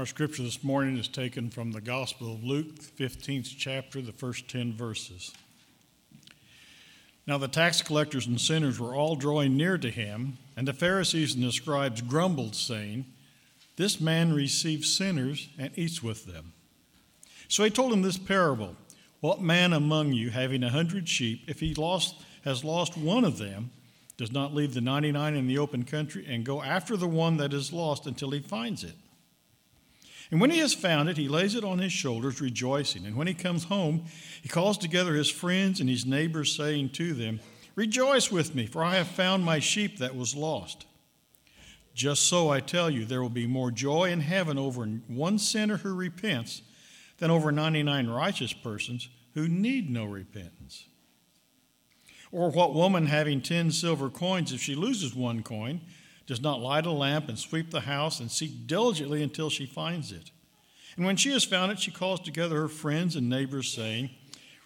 Our scripture this morning is taken from the Gospel of Luke, 15th chapter, the first 10 verses. Now the tax collectors and sinners were all drawing near to him, and the Pharisees and the scribes grumbled, saying, This man receives sinners and eats with them. So he told them this parable What man among you, having a hundred sheep, if he lost, has lost one of them, does not leave the 99 in the open country and go after the one that is lost until he finds it? And when he has found it, he lays it on his shoulders, rejoicing. And when he comes home, he calls together his friends and his neighbors, saying to them, Rejoice with me, for I have found my sheep that was lost. Just so I tell you, there will be more joy in heaven over one sinner who repents than over 99 righteous persons who need no repentance. Or what woman having 10 silver coins, if she loses one coin, does not light a lamp and sweep the house and seek diligently until she finds it. And when she has found it, she calls together her friends and neighbors, saying,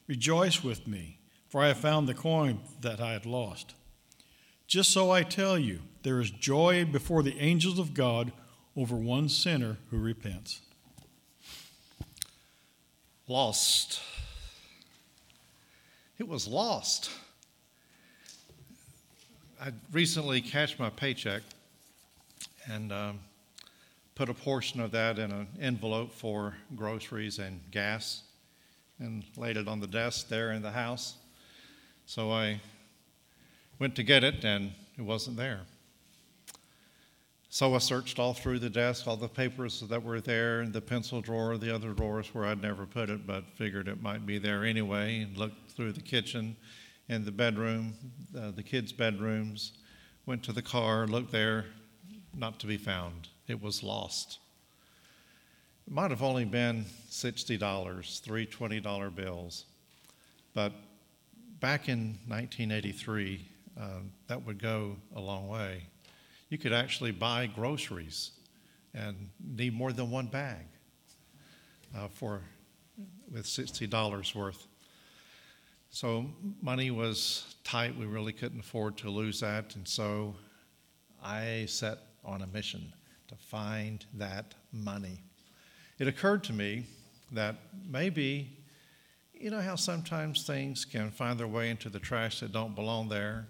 Rejoice with me, for I have found the coin that I had lost. Just so I tell you, there is joy before the angels of God over one sinner who repents. Lost. It was lost. I recently cashed my paycheck and um, put a portion of that in an envelope for groceries and gas and laid it on the desk there in the house. So I went to get it and it wasn't there. So I searched all through the desk, all the papers that were there, and the pencil drawer, the other drawers where I'd never put it, but figured it might be there anyway, and looked through the kitchen and the bedroom, uh, the kids' bedrooms, went to the car, looked there, not to be found. It was lost. It might have only been $60, three $20 bills. But back in 1983, uh, that would go a long way. You could actually buy groceries and need more than one bag uh, for with $60 worth. So money was tight. We really couldn't afford to lose that. And so I set on a mission to find that money. It occurred to me that maybe, you know how sometimes things can find their way into the trash that don't belong there?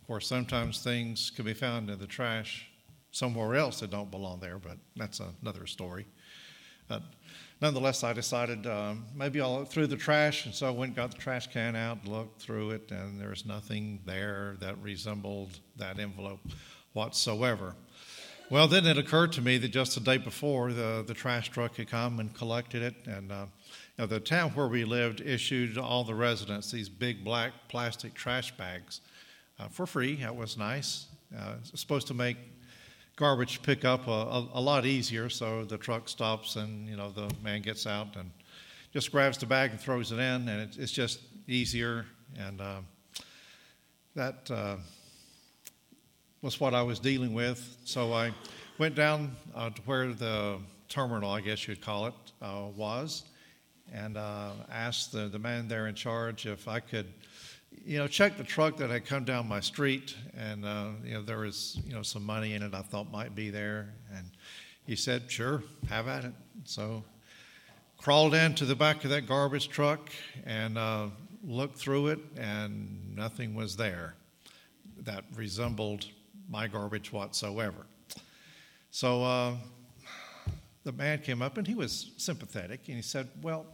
Of course, sometimes things can be found in the trash somewhere else that don't belong there, but that's another story. Nonetheless, I decided um, maybe I'll look through the trash, and so I went got the trash can out, looked through it, and there was nothing there that resembled that envelope whatsoever. Well, then it occurred to me that just the day before, the, the trash truck had come and collected it. And uh, you know, the town where we lived issued all the residents these big black plastic trash bags uh, for free. That was nice. Uh, it's supposed to make garbage pickup a, a, a, lot easier. So the truck stops and you know the man gets out and just grabs the bag and throws it in, and it, it's just easier. And uh, that uh, was what I was dealing with. So I went down uh, to where the terminal, I guess you'd call it, uh, was, and uh, asked the, the man there in charge if I could, you know, checked the truck that had come down my street, and uh, you know there was you know some money in it I thought might be there, and he said, "Sure, have at it." So crawled into the back of that garbage truck and uh, looked through it, and nothing was there that resembled my garbage whatsoever. So uh, the man came up and he was sympathetic and he said, Well,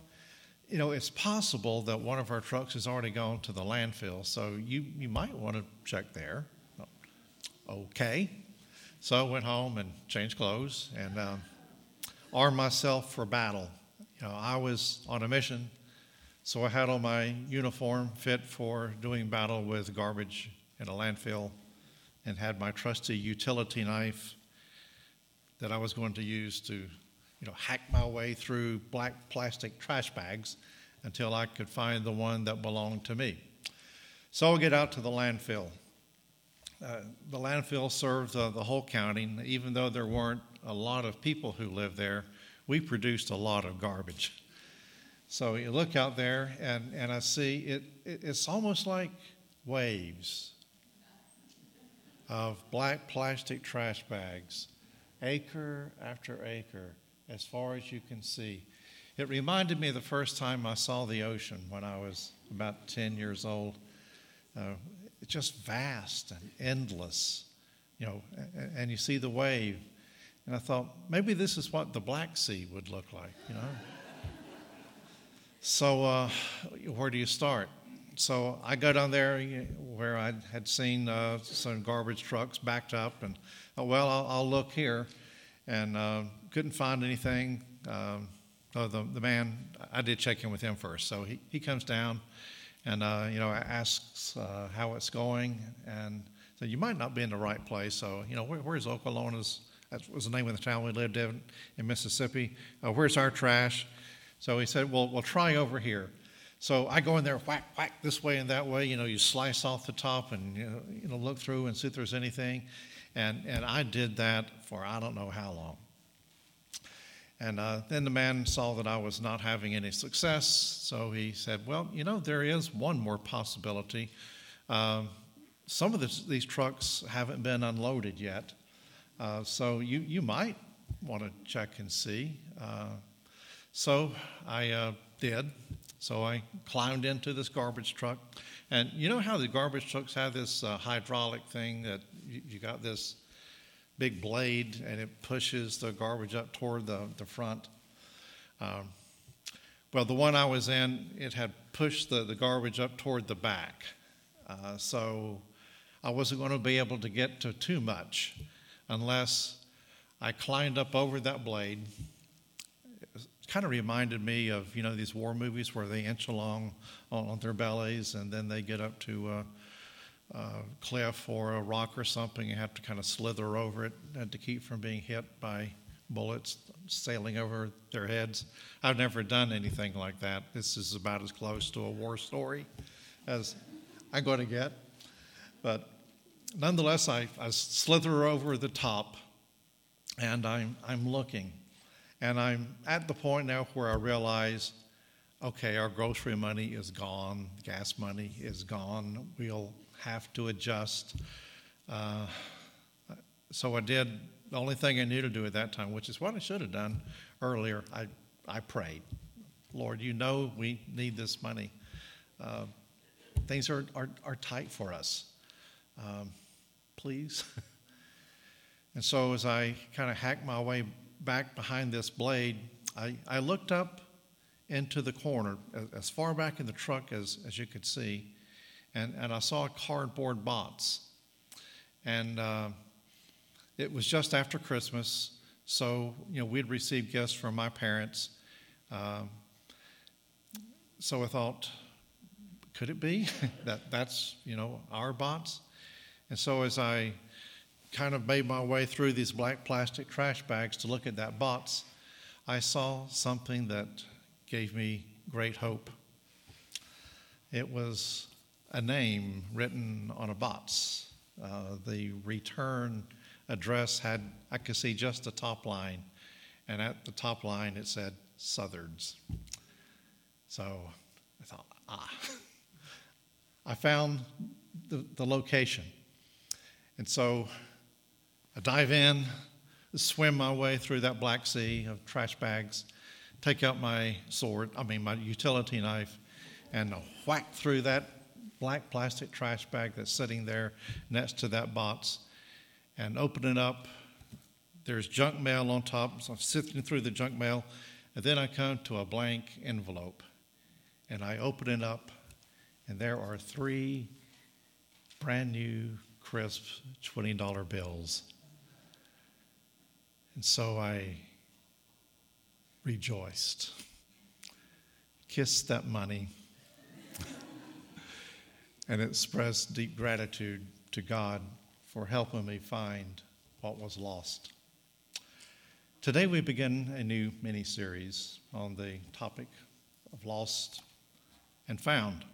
you know, it's possible that one of our trucks has already gone to the landfill, so you, you might want to check there. Okay. So I went home and changed clothes and um, armed myself for battle. You know, I was on a mission, so I had on my uniform fit for doing battle with garbage in a landfill and had my trusty utility knife that I was going to use to, you know, hack my way through black plastic trash bags until I could find the one that belonged to me. So I get out to the landfill. Uh, the landfill served uh, the whole county. Even though there weren't a lot of people who lived there, we produced a lot of garbage. So you look out there, and, and I see it, it it's almost like waves of black plastic trash bags acre after acre, as far as you can see. It reminded me of the first time I saw the ocean when I was about 10 years old. Uh, it's just vast and endless, you know, and, and you see the wave. And I thought, maybe this is what the Black Sea would look like, you know? so, uh, where do you start? So I go down there where I had seen uh, some garbage trucks backed up, and oh, well, I'll, I'll, look here, and uh, couldn't find anything. Um, oh, the, the man, I did check in with him first, so he, he comes down, and uh, you know asks uh, how it's going, and so you might not be in the right place. So you know where, where's Okolona's? That was the name of the town we lived in in Mississippi. Uh, where's our trash? So he said, well, we'll try over here. So I go in there, whack, whack, this way and that way. You know, you slice off the top and, you know, you know look through and see if there's anything. And, and I did that for I don't know how long. And uh, then the man saw that I was not having any success, so he said, Well, you know, there is one more possibility. Um, some of this, these trucks haven't been unloaded yet, uh, so you, you might want to check and see. Uh, so I uh, did. So I climbed into this garbage truck. And you know how the garbage trucks have this uh, hydraulic thing that you, you, got this big blade and it pushes the garbage up toward the, the front? Um, well, the one I was in, it had pushed the, the garbage up toward the back. Uh, so I wasn't going to be able to get to too much unless I climbed up over that blade It kind of reminded me of you know these war movies where they inch along on, on their bellies and then they get up to a, Uh, a, cliff or a rock or something You have to kind of slither over it uh, to keep from being hit by bullets sailing over their heads. I've never done anything like that. This is about as close to a war story as I'm going to get. But nonetheless, I, I slither over the top and I'm, I'm looking and I'm at the point now where I realize okay, our grocery money is gone, gas money is gone, we'll have to adjust. Uh, so I did the only thing I knew to do at that time, which is what I should have done earlier. I, I prayed, Lord, you know we need this money. Uh, things are, are, are tight for us. Um, please. and so as I kind of hacked my way back behind this blade, I, I looked up into the corner, as far back in the truck as, as you could see, and, and I saw a cardboard box. And uh, it was just after Christmas, so you know we'd received gifts from my parents. Uh, so I thought, could it be that that's you know our box? And so as I kind of made my way through these black plastic trash bags to look at that box, I saw something that gave me great hope. It was a name written on a box. Uh, the return address had, I could see just the top line, and at the top line it said Southards. So I thought, ah. I found the, the location. And so I dive in, swim my way through that black sea of trash bags, take out my sword, I mean, my utility knife, and whack through that black plastic trash bag that's sitting there next to that box and open it up. There's junk mail on top, so I'm sifting through the junk mail, and then I come to a blank envelope and I open it up, and there are three brand new, crisp $20 bills. And so I rejoiced, kissed that money, and express deep gratitude to God for helping me find what was lost. Today we begin a new mini series on the topic of lost and found.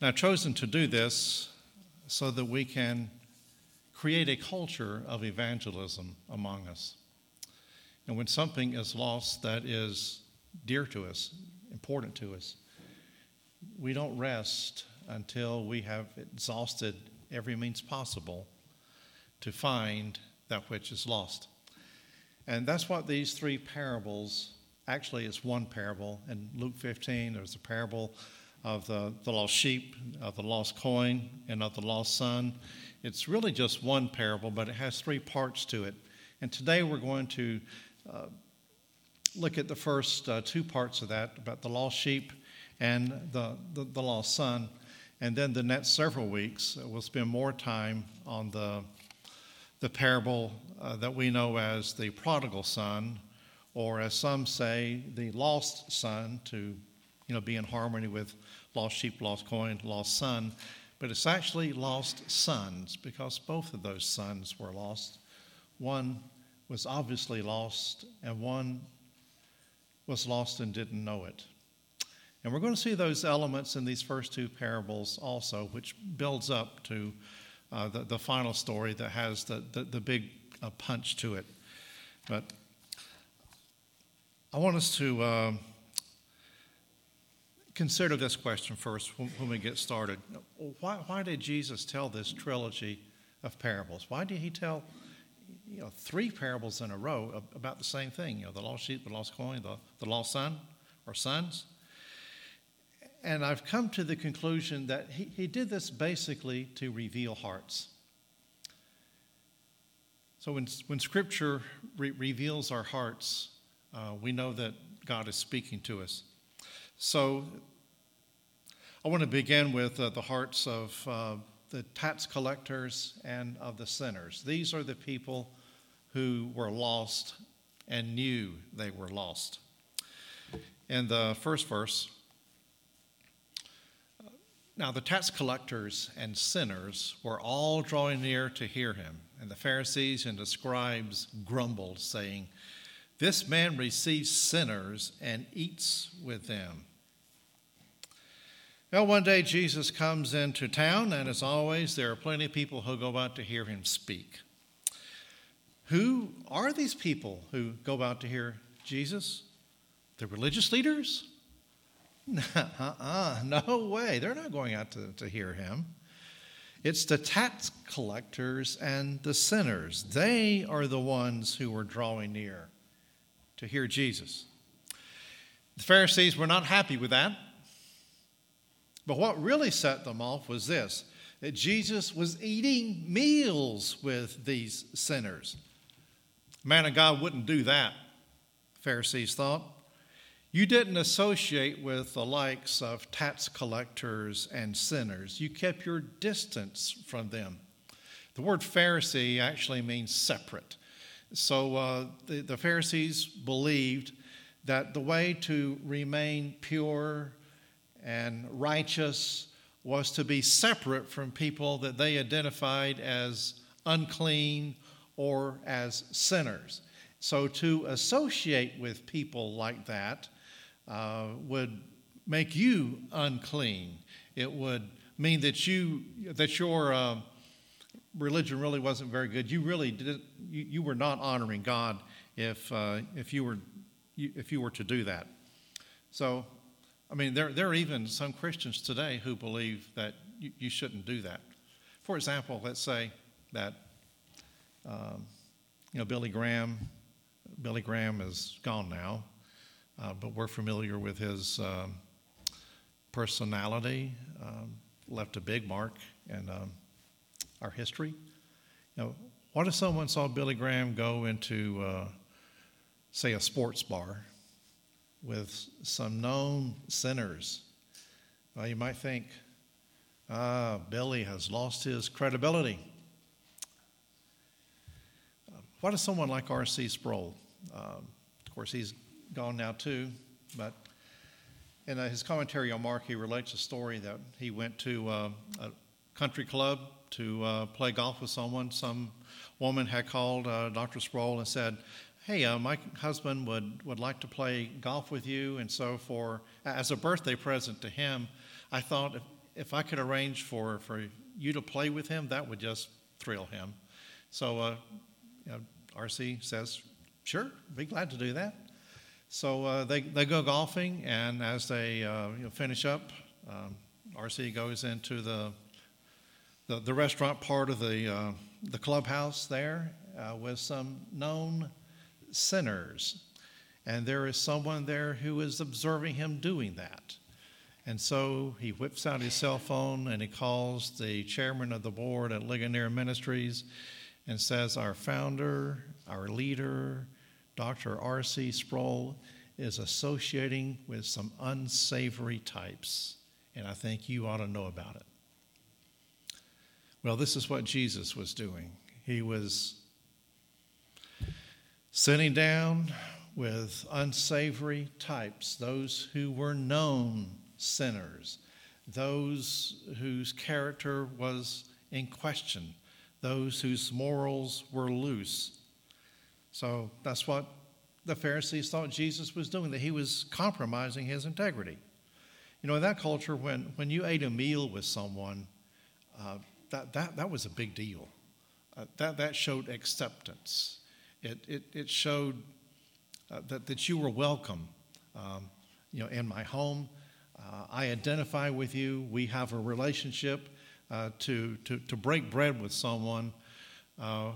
And I've chosen to do this so that we can create a culture of evangelism among us. And when something is lost that is dear to us, important to us, we don't rest until we have exhausted every means possible to find that which is lost. And that's what these three parables actually it's one parable. In Luke 15, there's a parable of the, the lost sheep, of the lost coin, and of the lost son. It's really just one parable, but it has three parts to it. And today we're going to uh, look at the first uh, two parts of that about the lost sheep and the, the, the, lost son. And then the next several weeks, uh, we'll spend more time on the, the parable uh, that we know as the prodigal son, or as some say, the lost son, to you know, be in harmony with lost sheep, lost coin, lost son. But it's actually lost sons because both of those sons were lost. One was obviously lost, and one was lost and didn't know it. And we're going to see those elements in these first two parables also, which builds up to uh, the, the final story that has the, the, the big uh, punch to it. But I want us to uh, consider this question first when, when we get started. Why, why, did Jesus tell this trilogy of parables? Why did he tell you know, three parables in a row about the same thing? You know, the lost sheep, the lost coin, the, the lost son or sons? And I've come to the conclusion that he, he did this basically to reveal hearts. So when, when Scripture re- reveals our hearts, uh, we know that God is speaking to us. So I want to begin with uh, the hearts of uh, the tax collectors and of the sinners. These are the people who were lost and knew they were lost. In the first verse, now the tax collectors and sinners were all drawing near to hear him, and the Pharisees and the scribes grumbled, saying, this man receives sinners and eats with them. Well, one day Jesus comes into town, and as always, there are plenty of people who go out to hear him speak. Who are these people who go out to hear Jesus? The religious leaders? Uh-uh, no way. They're not going out to, to hear him. It's the tax collectors and the sinners. They are the ones who were drawing near to hear Jesus. The Pharisees were not happy with that. But what really set them off was this that Jesus was eating meals with these sinners. Man of God wouldn't do that, Pharisees thought. You didn't associate with the likes of tax collectors and sinners. You kept your distance from them. The word Pharisee actually means separate. So uh, the, the Pharisees believed that the way to remain pure and righteous was to be separate from people that they identified as unclean or as sinners. So to associate with people like that uh, would make you unclean. It would mean that you that your uh, religion really wasn't very good. You really did you, you were not honoring God if uh, if you were if you were to do that. So, I mean, there there are even some Christians today who believe that you, you shouldn't do that. For example, let's say that um, you know Billy Graham. Billy Graham is gone now, uh, but we're familiar with his um, personality. Um, left a big mark in um, our history. You know, what if someone saw Billy Graham go into, uh, say, a sports bar with some known sinners? Well, you might think, ah, Billy has lost his credibility. What if someone like R.C. Sproul? Um, of course, he's gone now too, but in uh, his commentary on Mark, he relates a story that he went to uh, a country club to uh, play golf with someone. Some woman had called uh, Dr. Sproul and said, Hey, uh, my husband would, would like to play golf with you. And so, for as a birthday present to him, I thought if, if I could arrange for, for you to play with him, that would just thrill him. So, uh, you know, RC says, Sure, be glad to do that. So uh, they, they go golfing, and as they uh, you know, finish up, um, RC goes into the the, the restaurant part of the, uh, the clubhouse there, uh, with some known sinners. And there is someone there who is observing him doing that. And so he whips out his cell phone and he calls the chairman of the board at Ligonier Ministries and says, Our founder, our leader, Dr. R.C. Sproul, is associating with some unsavory types. And I think you ought to know about it. Well, this is what Jesus was doing. He was sitting down with unsavory types, those who were known sinners, those whose character was in question, those whose morals were loose. So that's what the Pharisees thought Jesus was doing, that he was compromising his integrity. You know, in that culture, when, when you ate a meal with someone, uh, that, that, that was a big deal. Uh, that, that showed acceptance. It, it, it showed uh, that, that you were welcome. Um, you know, in my home, uh, I identify with you. We have a relationship. Uh, to, to, to break bread with someone, uh,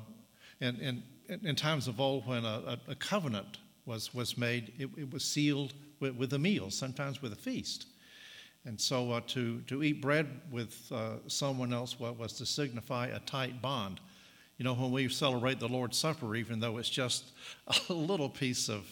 and, and in times of old, when a, a covenant was, was made, it, it was sealed with, with, a meal, sometimes with a feast. And so uh, to, to eat bread with uh, someone else was to signify a tight bond. You know, when we celebrate the Lord's Supper, even though it's just a little piece of,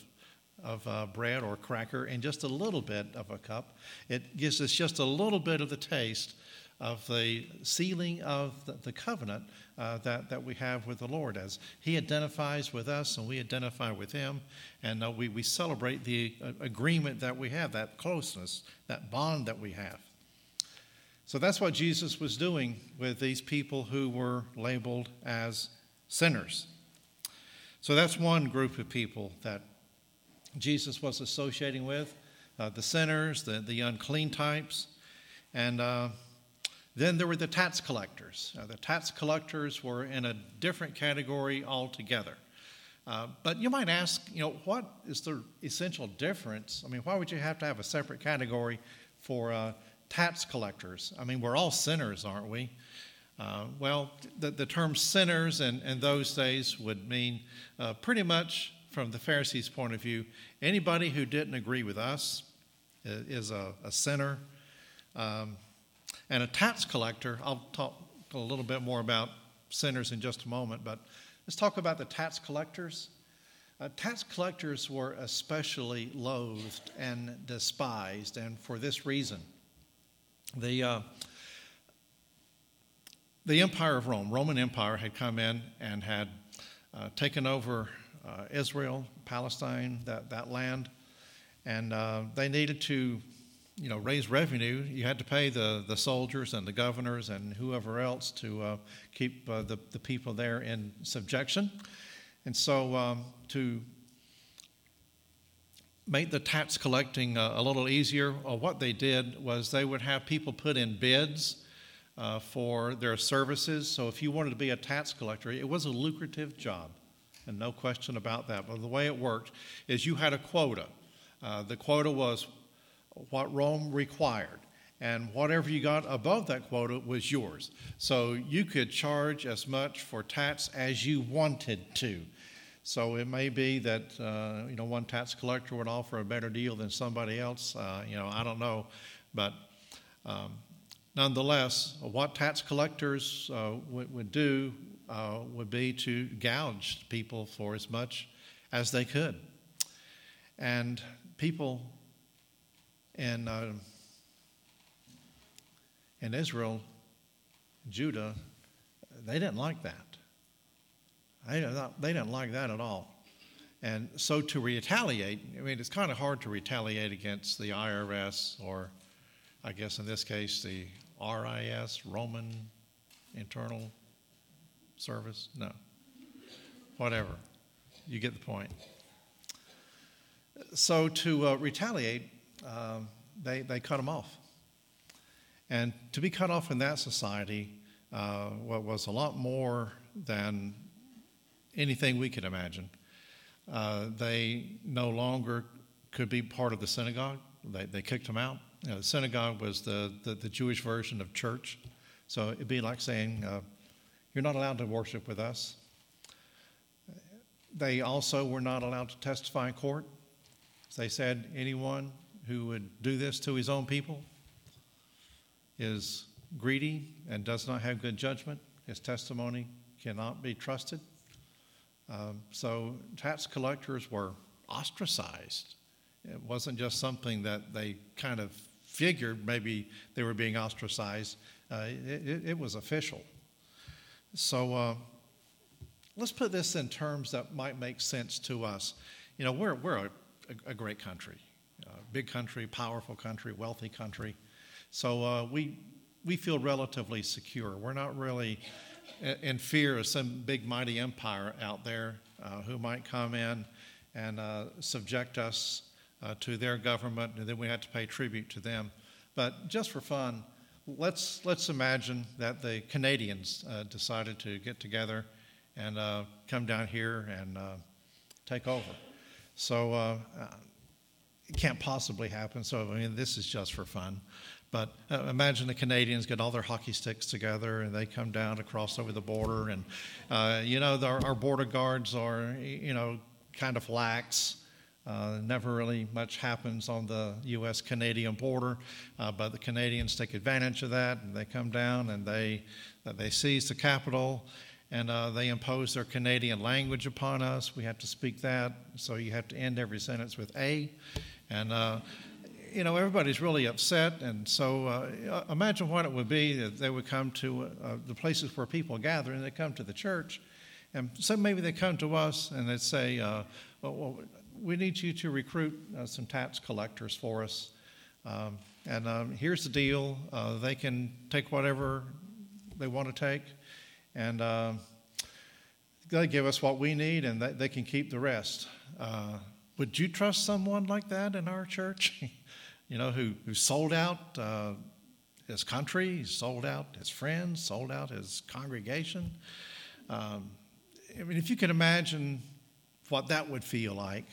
of uh, bread or cracker and just a little bit of a cup, it gives us just a little bit of the taste of the sealing of the, the covenant uh, that, that we have with the Lord as He identifies with us and we identify with Him, and uh, we, we celebrate the uh, agreement that we have, that closeness, that bond that we have. So that's what Jesus was doing with these people who were labeled as sinners. So that's one group of people that Jesus was associating with uh, the sinners, the, the unclean types. And uh, then there were the tax collectors. Uh, the tax collectors were in a different category altogether. Uh, but you might ask, you know, what is the essential difference? I mean, why would you have to have a separate category for uh, tax collectors? I mean, we're all sinners, aren't we? Uh, well, the, the term sinners in, in those days would mean uh, pretty much, from the Pharisees' point of view, anybody who didn't agree with us is a, a sinner. Um, and a tax collector, I'll talk a little bit more about sinners in just a moment, but let's talk about the tax collectors. Uh, tax collectors were especially loathed and despised, and for this reason. The, uh, the Empire of Rome, Roman Empire, had come in and had uh, taken over uh, Israel, Palestine, that, that land, and uh, they needed to you know, raise revenue, you had to pay the, the soldiers and the governors and whoever else to uh, keep uh, the, the people there in subjection. And so um, to make the tax collecting uh, a little easier, uh, what they did was they would have people put in bids uh, for their services. So if you wanted to be a tax collector, it was a lucrative job, and no question about that. But the way it worked is you had a quota. Uh, the quota was what Rome required. And whatever you got above that quota was yours. So you could charge as much for tax as you wanted to. So it may be that uh, you know one tax collector would offer a better deal than somebody else. Uh, you know I don't know, but um, nonetheless, what tax collectors uh, would, would, do uh, would be to gouge people for as much as they could, and people and uh, in Israel, Judah, they didn't like that. They didn't, they didn't like that at all. And so to retaliate, I mean, it's kind of hard to retaliate against the IRS or, I guess in this case, the RIS, Roman Internal Service. No. Whatever. You get the point. So to uh, retaliate, um, they, they cut them off. And to be cut off in that society uh, was a lot more than anything we could imagine. Uh, they no longer could be part of the synagogue. They, they kicked them out. You know, the synagogue was the, the, the, Jewish version of church. So it'd be like saying, uh, You're not allowed to worship with us. they also were not allowed to testify in court. They said anyone who would do this to his own people is greedy and does not have good judgment. His testimony cannot be trusted. Um, so tax collectors were ostracized. It wasn't just something that they kind of figured maybe they were being ostracized, uh, it, it, was official. So uh, let's put this in terms that might make sense to us. You know, we're, we're a, a great country, a big country, powerful country, wealthy country. So uh, we, we feel relatively secure. We're not really in fear of some big, mighty empire out there uh, who might come in and uh, subject us uh, to their government, and then we have to pay tribute to them. But just for fun, let's, let's imagine that the Canadians uh, decided to get together and uh, come down here and take over. So it can't possibly happen. So, I mean, this is just for fun. But uh, imagine the Canadians get all their hockey sticks together and they come down to cross over the border. And, uh, you know, the, our border guards are, you know, kind of lax. Uh, never really much happens on the U.S. Canadian border, uh, but the Canadians take advantage of that and they come down and they, they seize the capital and uh, they impose their Canadian language upon us. We have to speak that, so you have to end every sentence with A. And uh, you know, everybody's really upset. And so uh, imagine what it would be that they would come to uh, the places where people gather and they come to the church. And so maybe they come to us and they say, uh, well, we need you to recruit uh, some tax collectors for us. Um, and um, here's the deal uh, they can take whatever they want to take. And uh, they give us what we need and they, they can keep the rest. Would you trust someone like that in our church? you know, who, who sold out uh, his country, sold out his friends, sold out his congregation. Um, I mean, if you can imagine what that would feel like,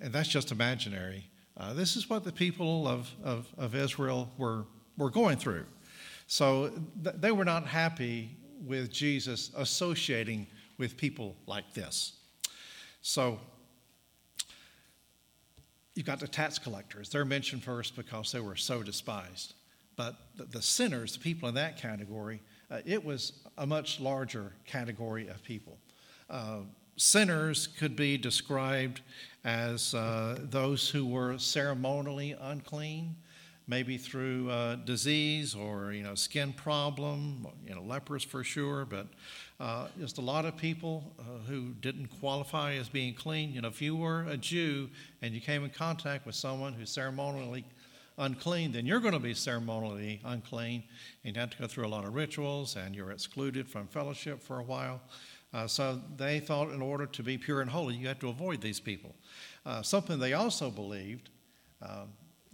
and that's just imaginary, uh, this is what the people of, of, of Israel were, were going through. So th- they were not happy with Jesus associating with people like this. So You've got the tax collectors. They're mentioned first because they were so despised. But the, the sinners, the people in that category, uh, it was a much larger category of people. Uh, sinners could be described as uh, those who were ceremonially unclean, maybe through uh, disease or you know skin problem, you know lepers for sure, but uh, just a lot of people uh, who didn't qualify as being clean. You know, if you were a Jew and you came in contact with someone who's ceremonially unclean, then you're going to be ceremonially unclean. And you have to go through a lot of rituals, and you're excluded from fellowship for a while. Uh, so they thought in order to be pure and holy, you had to avoid these people. Uh, something they also believed um,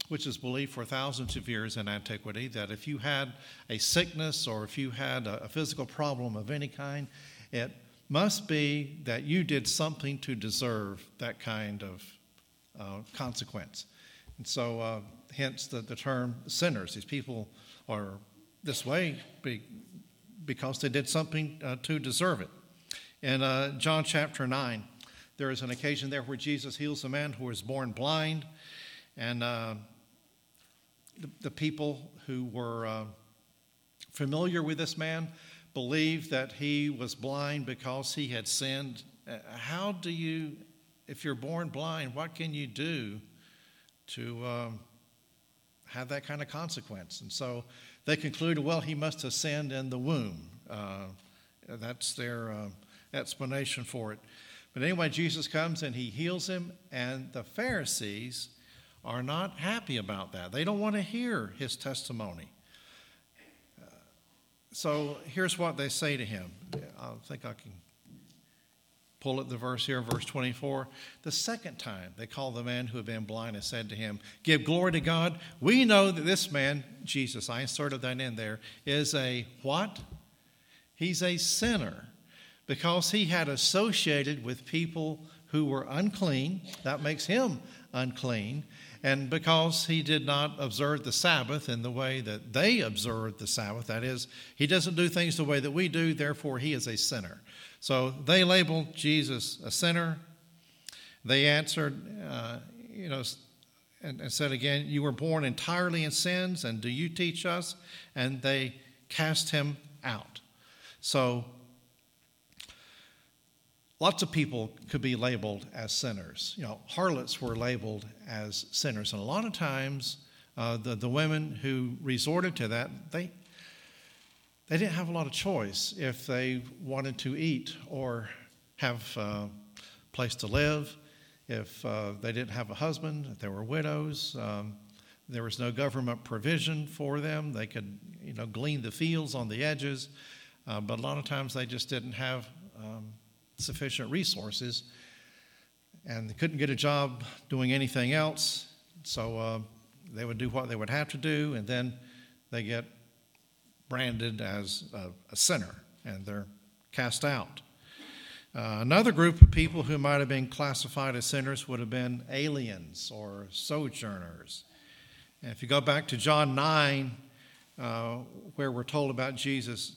which is believed for thousands of years in antiquity, that if you had a sickness or if you had a, physical problem of any kind, it must be that you did something to deserve that kind of uh, consequence. And so, uh, hence the, the term sinners. These people are this way be, because they did something uh, to deserve it. In uh, John chapter 9, there is an occasion there where Jesus heals a man who was born blind. And uh, the, the people who were uh, familiar with this man believed that he was blind because he had sinned. Uh, how do you, if you're born blind, what can you do to um, have that kind of consequence? And so they concluded, well, he must have sinned in the womb. Uh, that's their uh, explanation for it. But anyway, Jesus comes and he heals him, and the Pharisees are not happy about that. They don't want to hear his testimony. Uh, so here's what they say to him. I think I can pull at the verse here, verse 24. The second time they called the man who had been blind and said to him, Give glory to God. We know that this man, Jesus, I inserted that in there, is a what? He's a sinner because he had associated with people who were unclean. That makes him unclean. And because he did not observe the Sabbath in the way that they observed the Sabbath, that is, he doesn't do things the way that we do, therefore he is a sinner. So they labeled Jesus a sinner. They answered, uh, you know, and, and said again, You were born entirely in sins, and do you teach us? And they cast him out. So lots of people could be labeled as sinners. You know, harlots were labeled as sinners. And a lot of times, uh, the, the women who resorted to that, they, they didn't have a lot of choice if they wanted to eat or have a place to live, if uh, they didn't have a husband, if they were widows. Um, there was no government provision for them. They could, you know, glean the fields on the edges, uh, but a lot of times they just didn't have um, sufficient resources, and they couldn't get a job doing anything else. So uh, they would do what they would have to do, and then they get branded as a, a sinner, and they're cast out. Uh, another group of people who might have been classified as sinners would have been aliens or sojourners. And if you go back to John 9, uh, where we're told about Jesus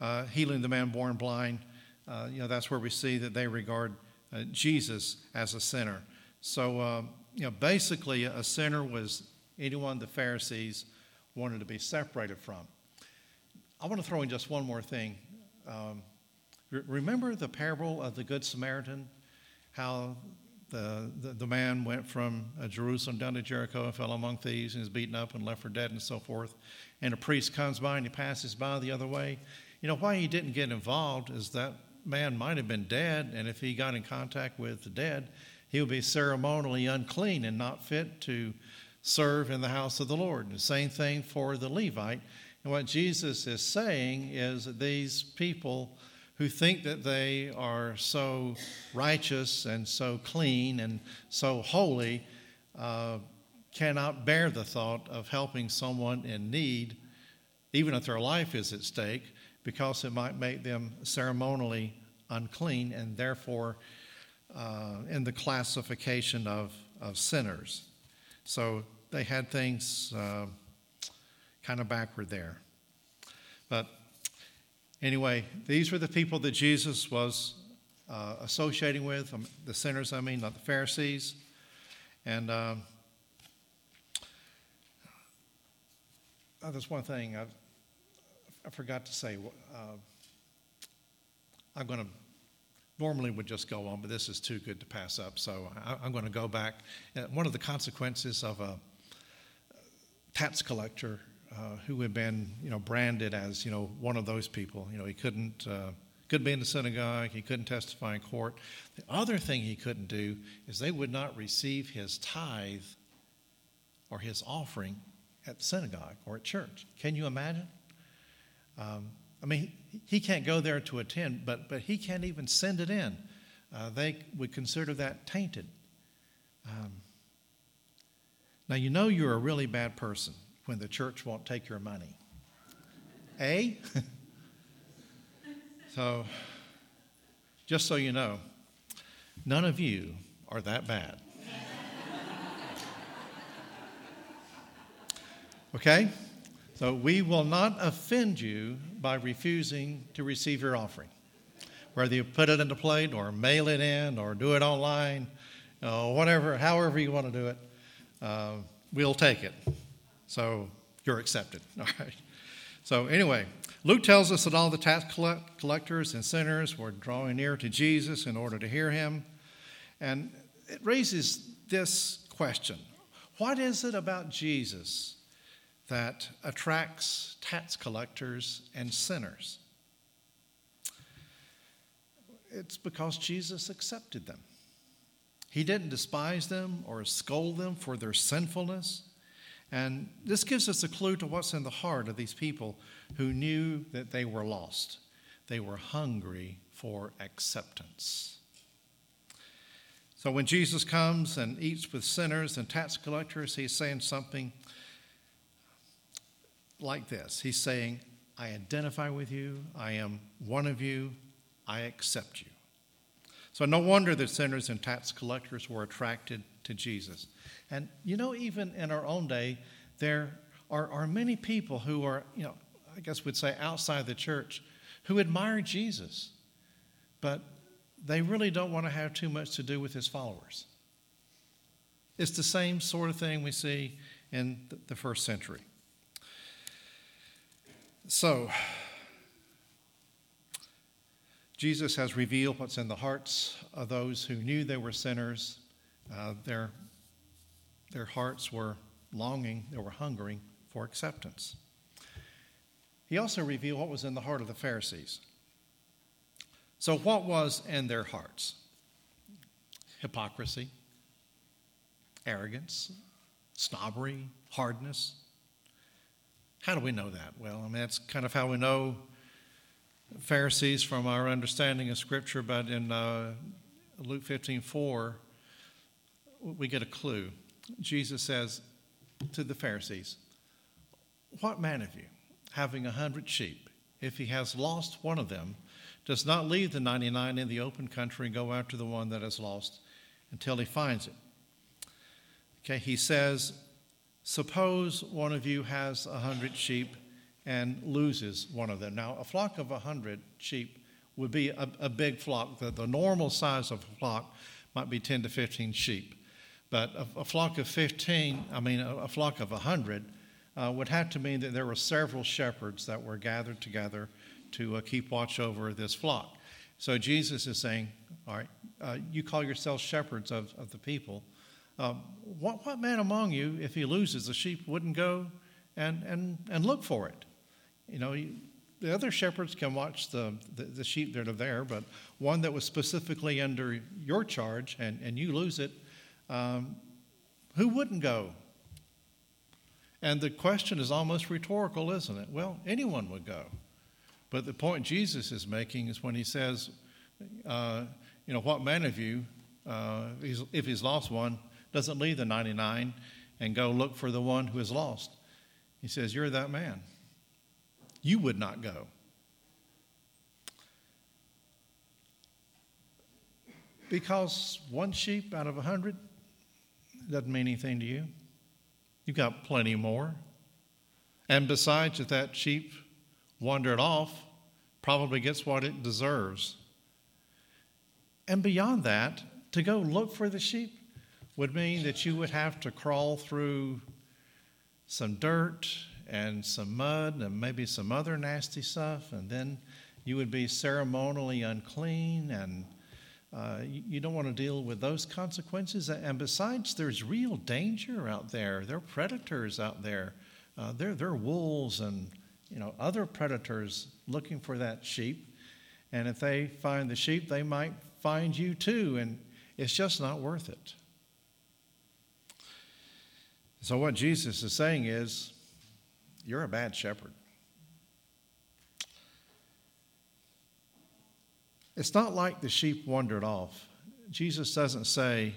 uh, healing the man born blind, uh, you know, that's where we see that they regard uh, Jesus as a sinner. So, uh, you know, basically, a sinner was anyone the Pharisees wanted to be separated from. I want to throw in just one more thing. Um, remember the parable of the Good Samaritan? How the, the, the, man went from uh, Jerusalem down to Jericho and fell among thieves and is beaten up and left for dead and so forth. And a priest comes by and he passes by the other way. You know, why he didn't get involved is that man might have been dead, and if he got in contact with the dead, he would be ceremonially unclean and not fit to serve in the house of the Lord. The same thing for the Levite. And what Jesus is saying is that these people who think that they are so righteous and so clean and so holy uh, cannot bear the thought of helping someone in need, even if their life is at stake, because it might make them ceremonially unclean and therefore uh, in the classification of, of sinners. So they had things uh, kind of backward there. But anyway, these were the people that Jesus was uh, associating with, um, the sinners, I mean, not the Pharisees. And oh, there's one thing I, I forgot to say. Uh, I'm going to normally would just go on, but this is too good to pass up. So I, am going to go back. Uh, one of the consequences of a tax collector uh, who had been, you know, branded as, you know, one of those people. You know, he couldn't uh, couldn't be in the synagogue. He couldn't testify in court. The other thing he couldn't do is they would not receive his tithe or his offering at synagogue or at church. Can you imagine? Um, I mean, he can't go there to attend, but, but he can't even send it in. Uh, they would consider that tainted. Um, now, you know you're a really bad person when the church won't take your money. eh? so, just so you know, none of you are that bad. Okay? So we will not offend you by refusing to receive your offering. Whether you put it in the plate or mail it in or do it online, uh, whatever, however you want to do it, uh, we'll take it. So you're accepted. All right. So, anyway, Luke tells us that all the tax collectors and sinners were drawing near to Jesus in order to hear him. And it raises this question What is it about Jesus that attracts tax collectors and sinners. It's because Jesus accepted them. He didn't despise them or scold them for their sinfulness. And this gives us a clue to what's in the heart of these people who knew that they were lost. They were hungry for acceptance. So when Jesus comes and eats with sinners and tax collectors, he's saying something like this He's saying, I identify with you, I am one of you, I accept you. So, no wonder that sinners and tax collectors were attracted to Jesus. And you know, even in our own day, there are, are many people who are, you know, I guess we'd say outside the church, who admire Jesus. but they really don't want to have too much to do with his followers. It's the same sort of thing we see in the first century. So, Jesus has revealed what's in the hearts of those who knew they were sinners. Uh, their, their hearts were longing, they were hungering for acceptance. He also revealed what was in the heart of the Pharisees. So, what was in their hearts? Hypocrisy, arrogance, snobbery, hardness. How do we know that? Well, I mean, that's kind of how we know Pharisees from our understanding of Scripture, but in uh, Luke 15 4, we get a clue. Jesus says to the Pharisees, What man of you, having a hundred sheep, if he has lost one of them, does not leave the 99 in the open country and go after the one that is lost until he finds it? Okay, he says, Suppose one of you has a hundred sheep and loses one of them. Now, a flock of a 100 sheep would be a, a big flock. The, the, normal size of a flock might be 10 to 15 sheep. But a, a flock of 15, I mean, a, a flock of 100 uh, would have to mean that there were several shepherds that were gathered together to uh, keep watch over this flock. So Jesus is saying, All right, uh, you call yourselves shepherds of, of the people. Um, what, what man among you, if he loses the sheep, wouldn't go and, and, and look for it? You know, the other shepherds can watch the, the, the, sheep that are there, but one that was specifically under your charge and, and you lose it, um, who wouldn't go? And the question is almost rhetorical, isn't it? Well, anyone would go. But the point Jesus is making is when he says, uh, you know, what man of you, uh, if he's lost one, doesn't leave the 99 and go look for the one who is lost? He says, You're that man you would not go. Because one sheep out of a hundred doesn't mean anything to you. You've got plenty more. And besides, if that sheep wandered off, probably gets what it deserves. And beyond that, to go look for the sheep would mean that you would have to crawl through some dirt and some mud and maybe some other nasty stuff, and then you would be ceremonially unclean, and uh, you, don't want to deal with those consequences. And besides, there's real danger out there. There are predators out there. Uh, there, there are wolves and you know other predators looking for that sheep, and if they find the sheep, they might find you too, and it's just not worth it. So, what Jesus is saying is, you're a bad shepherd. It's not like the sheep wandered off. Jesus doesn't say,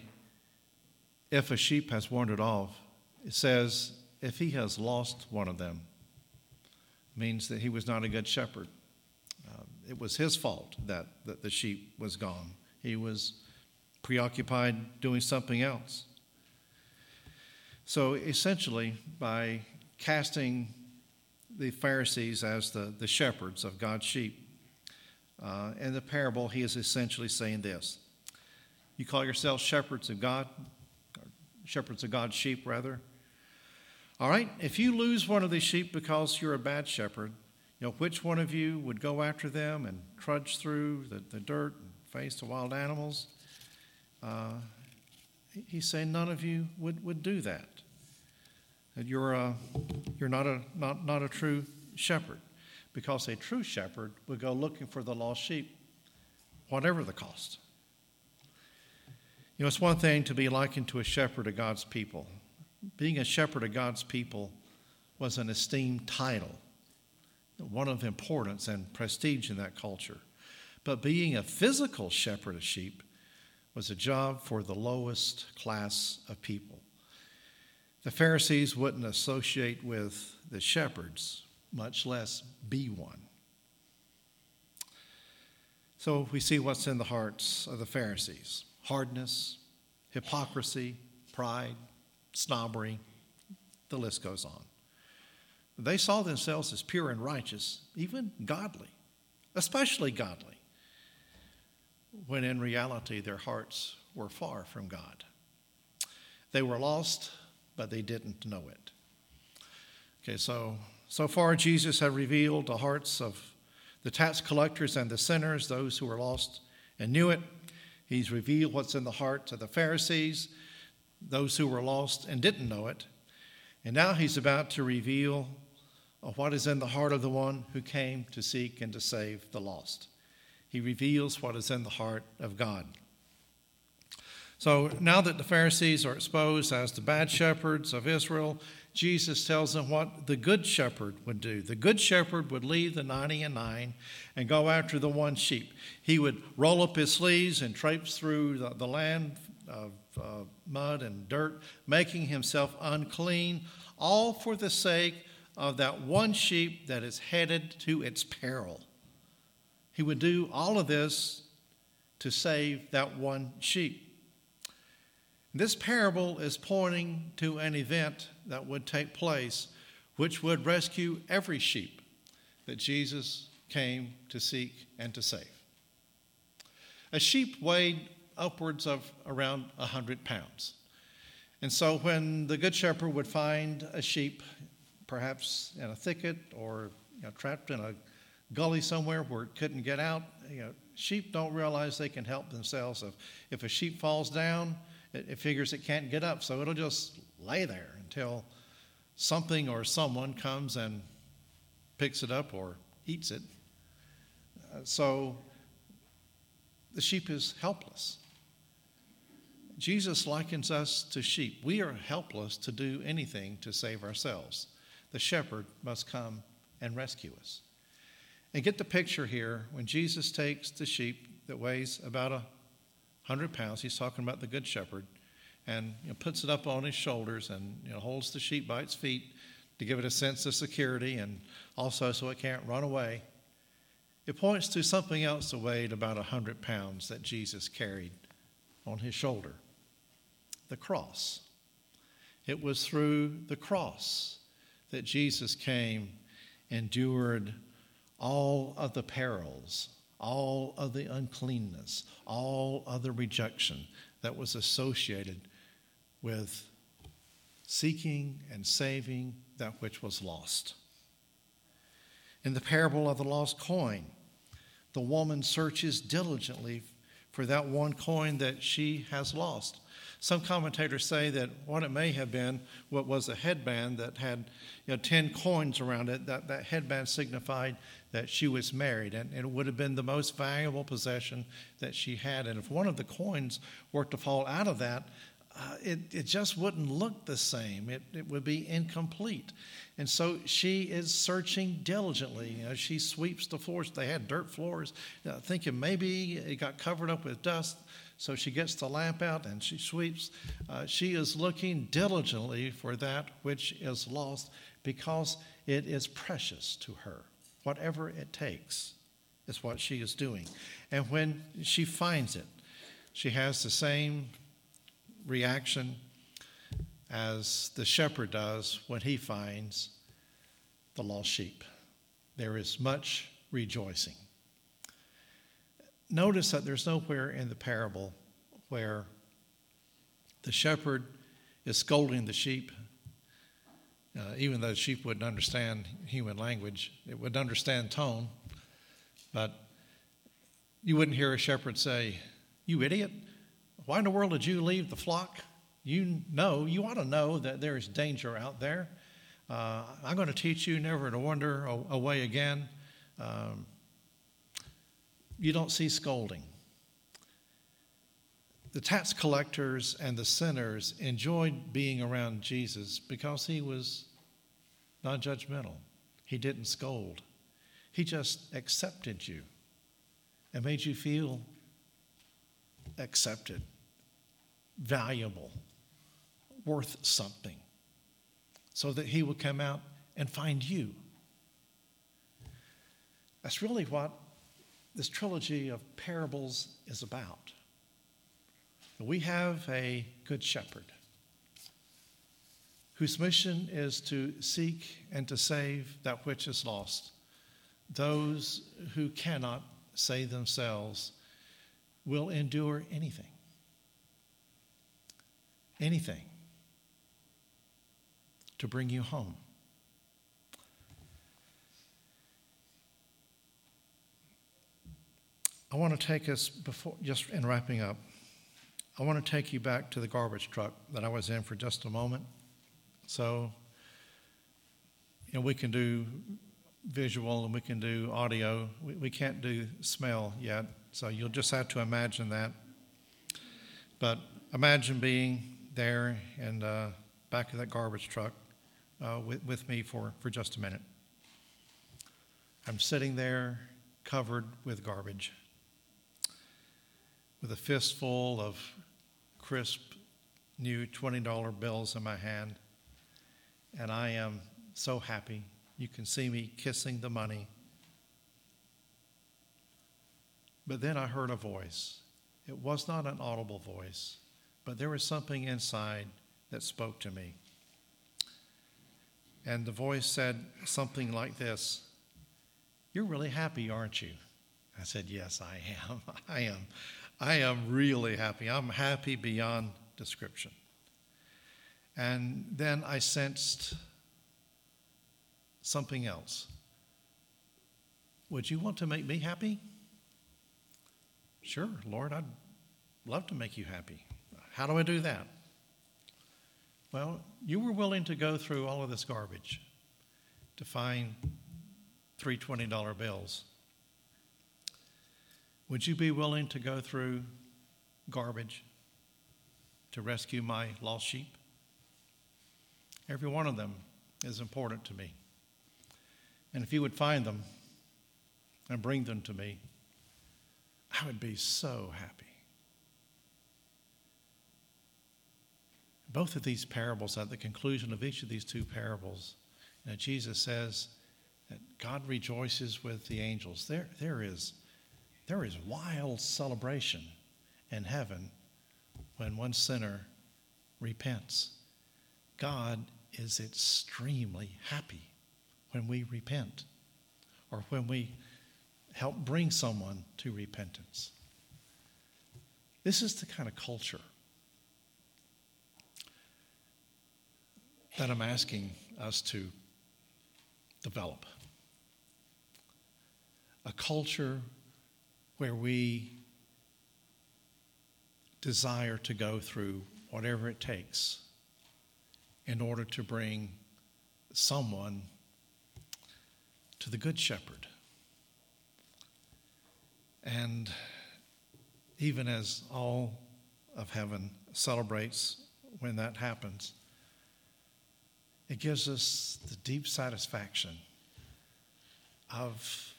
if a sheep has wandered off. It says, if he has lost one of them, means that he was not a good shepherd. Uh, it was his fault that, that the sheep was gone. He was preoccupied doing something else. So essentially, by casting the Pharisees as the, the shepherds of God's sheep. Uh, in the parable, he is essentially saying this You call yourselves shepherds of God, shepherds of God's sheep, rather. All right, if you lose one of these sheep because you're a bad shepherd, you know, which one of you would go after them and trudge through the, the dirt and face the wild animals? Uh, he's saying none of you would, would do that that you're, a, you're not, a, not, not a true shepherd. Because a true shepherd would go looking for the lost sheep, whatever the cost. You know, it's one thing to be likened to a shepherd of God's people. Being a shepherd of God's people was an esteemed title, one of importance and prestige in that culture. But being a physical shepherd of sheep was a job for the lowest class of people. The Pharisees wouldn't associate with the shepherds, much less be one. So we see what's in the hearts of the Pharisees hardness, hypocrisy, pride, snobbery, the list goes on. They saw themselves as pure and righteous, even godly, especially godly. when in reality their hearts were far from God. They were lost, but they didn't know it. Okay, so so far Jesus had revealed the hearts of the tax collectors and the sinners, those who were lost and knew it. He's revealed what's in the hearts of the Pharisees, those who were lost and didn't know it. And now he's about to reveal what is in the heart of the one who came to seek and to save the lost. He reveals what is in the heart of God. So now that the Pharisees are exposed as the bad shepherds of Israel, Jesus tells them what the good shepherd would do. The good shepherd would leave the 90 and 9 and go after the one sheep. He would roll up his sleeves and traipse through the, the land of uh, mud and dirt, making himself unclean, all for the sake of that one sheep that is headed to its peril. He would do all of this to save that one sheep. This parable is pointing to an event that would take place which would rescue every sheep that Jesus came to seek and to save. A sheep weighed upwards of around 100 pounds. And so when the Good Shepherd would find a sheep, perhaps in a thicket or you know, trapped in a gully somewhere where it couldn't get out, you know, sheep don't realize they can help themselves. If, if a sheep falls down, it, it figures it can't get up, so it'll just lay there until something or someone comes and picks it up or eats it. Uh, so the sheep is helpless. Jesus likens us to sheep. We are helpless to do anything to save ourselves. The shepherd must come and rescue us. And get the picture here when Jesus takes the sheep that weighs about a hundred pounds, he's talking about the good shepherd, and you know, puts it up on his shoulders and you know, holds the sheep by its feet to give it a sense of security and also so it can't run away. It points to something else that weighed about a hundred pounds that Jesus carried on his shoulder the cross. It was through the cross that Jesus came, endured all of the perils, all of the uncleanness, all of the rejection that was associated with seeking and saving that which was lost. In the parable of the lost coin, the woman searches diligently for that one coin that she has lost. Some commentators say that what it may have been what was a headband that had you know, 10 coins around it, that, that headband signified that she was married, and, it would have been the most valuable possession that she had. And if one of the coins were to fall out of that, uh, it, it just wouldn't look the same. It, it would be incomplete. And so she is searching diligently. You know, she sweeps the floors. They had dirt floors, thinking maybe it got covered up with dust. So she gets the lamp out and she sweeps. Uh, she is looking diligently for that which is lost because it is precious to her. Whatever it takes is what she is doing. And when she finds it, she has the same reaction as the shepherd does when he finds the lost sheep. There is much rejoicing notice that there's nowhere in the parable where the shepherd is scolding the sheep. Uh, even though the sheep wouldn't understand human language, it would understand tone. But you wouldn't hear a shepherd say, You idiot, why in the world did you leave the flock? You know, you ought to know that there is danger out there. Uh, I'm going to teach you never to wander away again. Um, you don't see scolding. The tax collectors and the sinners enjoyed being around Jesus because he was non judgmental. He didn't scold, he just accepted you and made you feel accepted, valuable, worth something, so that he would come out and find you. That's really what this trilogy of parables is about. We have a good shepherd whose mission is to seek and to save that which is lost, those who cannot save themselves will endure anything. Anything to bring you home. I want to take us before, just in wrapping up, I want to take you back to the garbage truck that I was in for just a moment. So, you know, we can do visual and we can do audio. We, we can't do smell yet, so you'll just have to imagine that. But imagine being there and uh, back of that garbage truck uh, with, with me for, for just a minute. I'm sitting there covered with garbage with a fistful of crisp new $20 bills in my hand, and I am so happy. You can see me kissing the money. But then I heard a voice. It was not an audible voice, but there was something inside that spoke to me. And the voice said something like this You're really happy, aren't you? I said, Yes, I am. I am. I am really happy. I'm happy beyond description. And then I sensed something else. Would you want to make me happy? Sure, Lord, I'd love to make you happy. How do I do that? Well, you were willing to go through all of this garbage to find three $20 bills would you be willing to go through garbage to rescue my lost sheep? Every one of them is important to me. And if you would find them and bring them to me, I would be so happy. Both of these parables, at the conclusion of each of these two parables, you know, Jesus says that God rejoices with the angels. There, there is there is wild celebration in heaven when one sinner repents. God is extremely happy when we repent or when we help bring someone to repentance. This is the kind of culture that I'm asking us to develop. A culture where we desire to go through whatever it takes in order to bring someone to the Good Shepherd. And even as all of heaven celebrates when that happens, it gives us the deep satisfaction of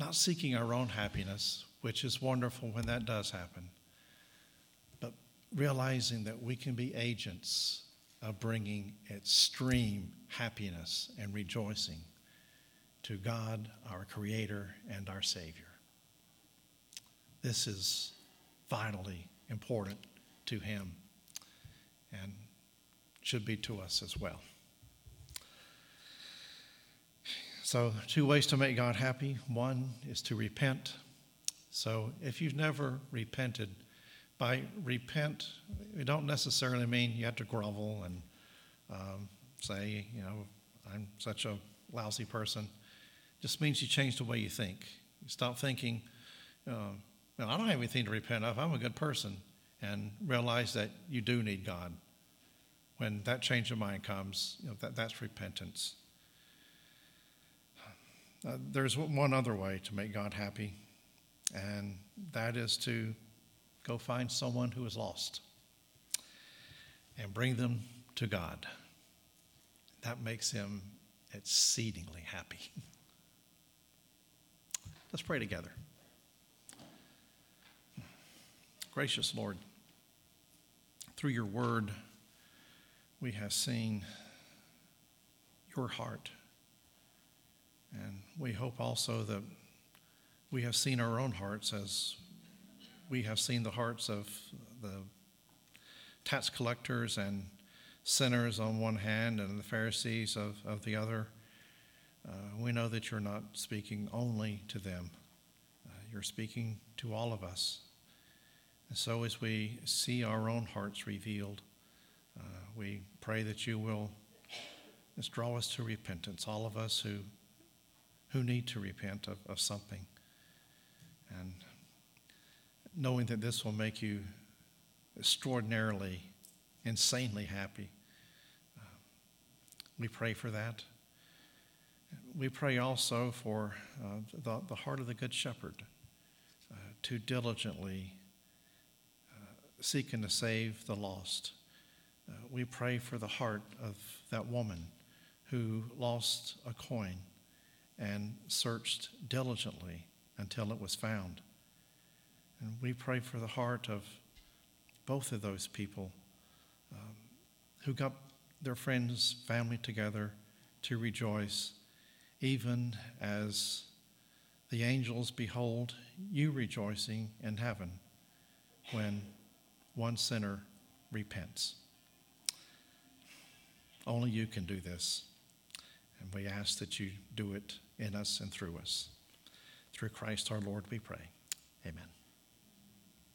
not seeking our own happiness, which is wonderful when that does happen, but realizing that we can be agents of bringing extreme happiness and rejoicing to God, our Creator, and our Savior. This is vitally important to Him and should be to us as well. So, two ways to make God happy. One is to repent. So, if you've never repented, by repent, we don't necessarily mean you have to grovel and um, say, you know, I'm such a lousy person. It just means you change the way you think. You stop thinking, uh, I don't have anything to repent of. I'm a good person. And realize that you do need God. When that change of mind comes, you know, that, that's repentance. Uh, there's one other way to make God happy, and that is to go find someone who is lost and bring them to God. That makes him exceedingly happy. Let's pray together. Gracious Lord, through your word, we have seen your heart and we hope also that we have seen our own hearts as we have seen the hearts of the tax collectors and sinners on one hand and the Pharisees of, of the other. Uh, we know that you're not speaking only to them. Uh, you're speaking to all of us. And so, as we see our own hearts revealed, uh, we pray that you will just draw us to repentance, all of us who, who need to repent of, of something. And knowing that this will make you extraordinarily, insanely happy. Uh, we pray for that. We pray also for uh, the, the heart of the Good Shepherd uh, to diligently uh, seeking to save the lost. Uh, we pray for the heart of that woman who lost a coin and searched diligently until it was found. And we pray for the heart of both of those people um, who got their friends, family together to rejoice, even as the angels behold you rejoicing in heaven when one sinner repents. Only you can do this. And we ask that you do it in us and through us. Through Christ our Lord, we pray. Amen.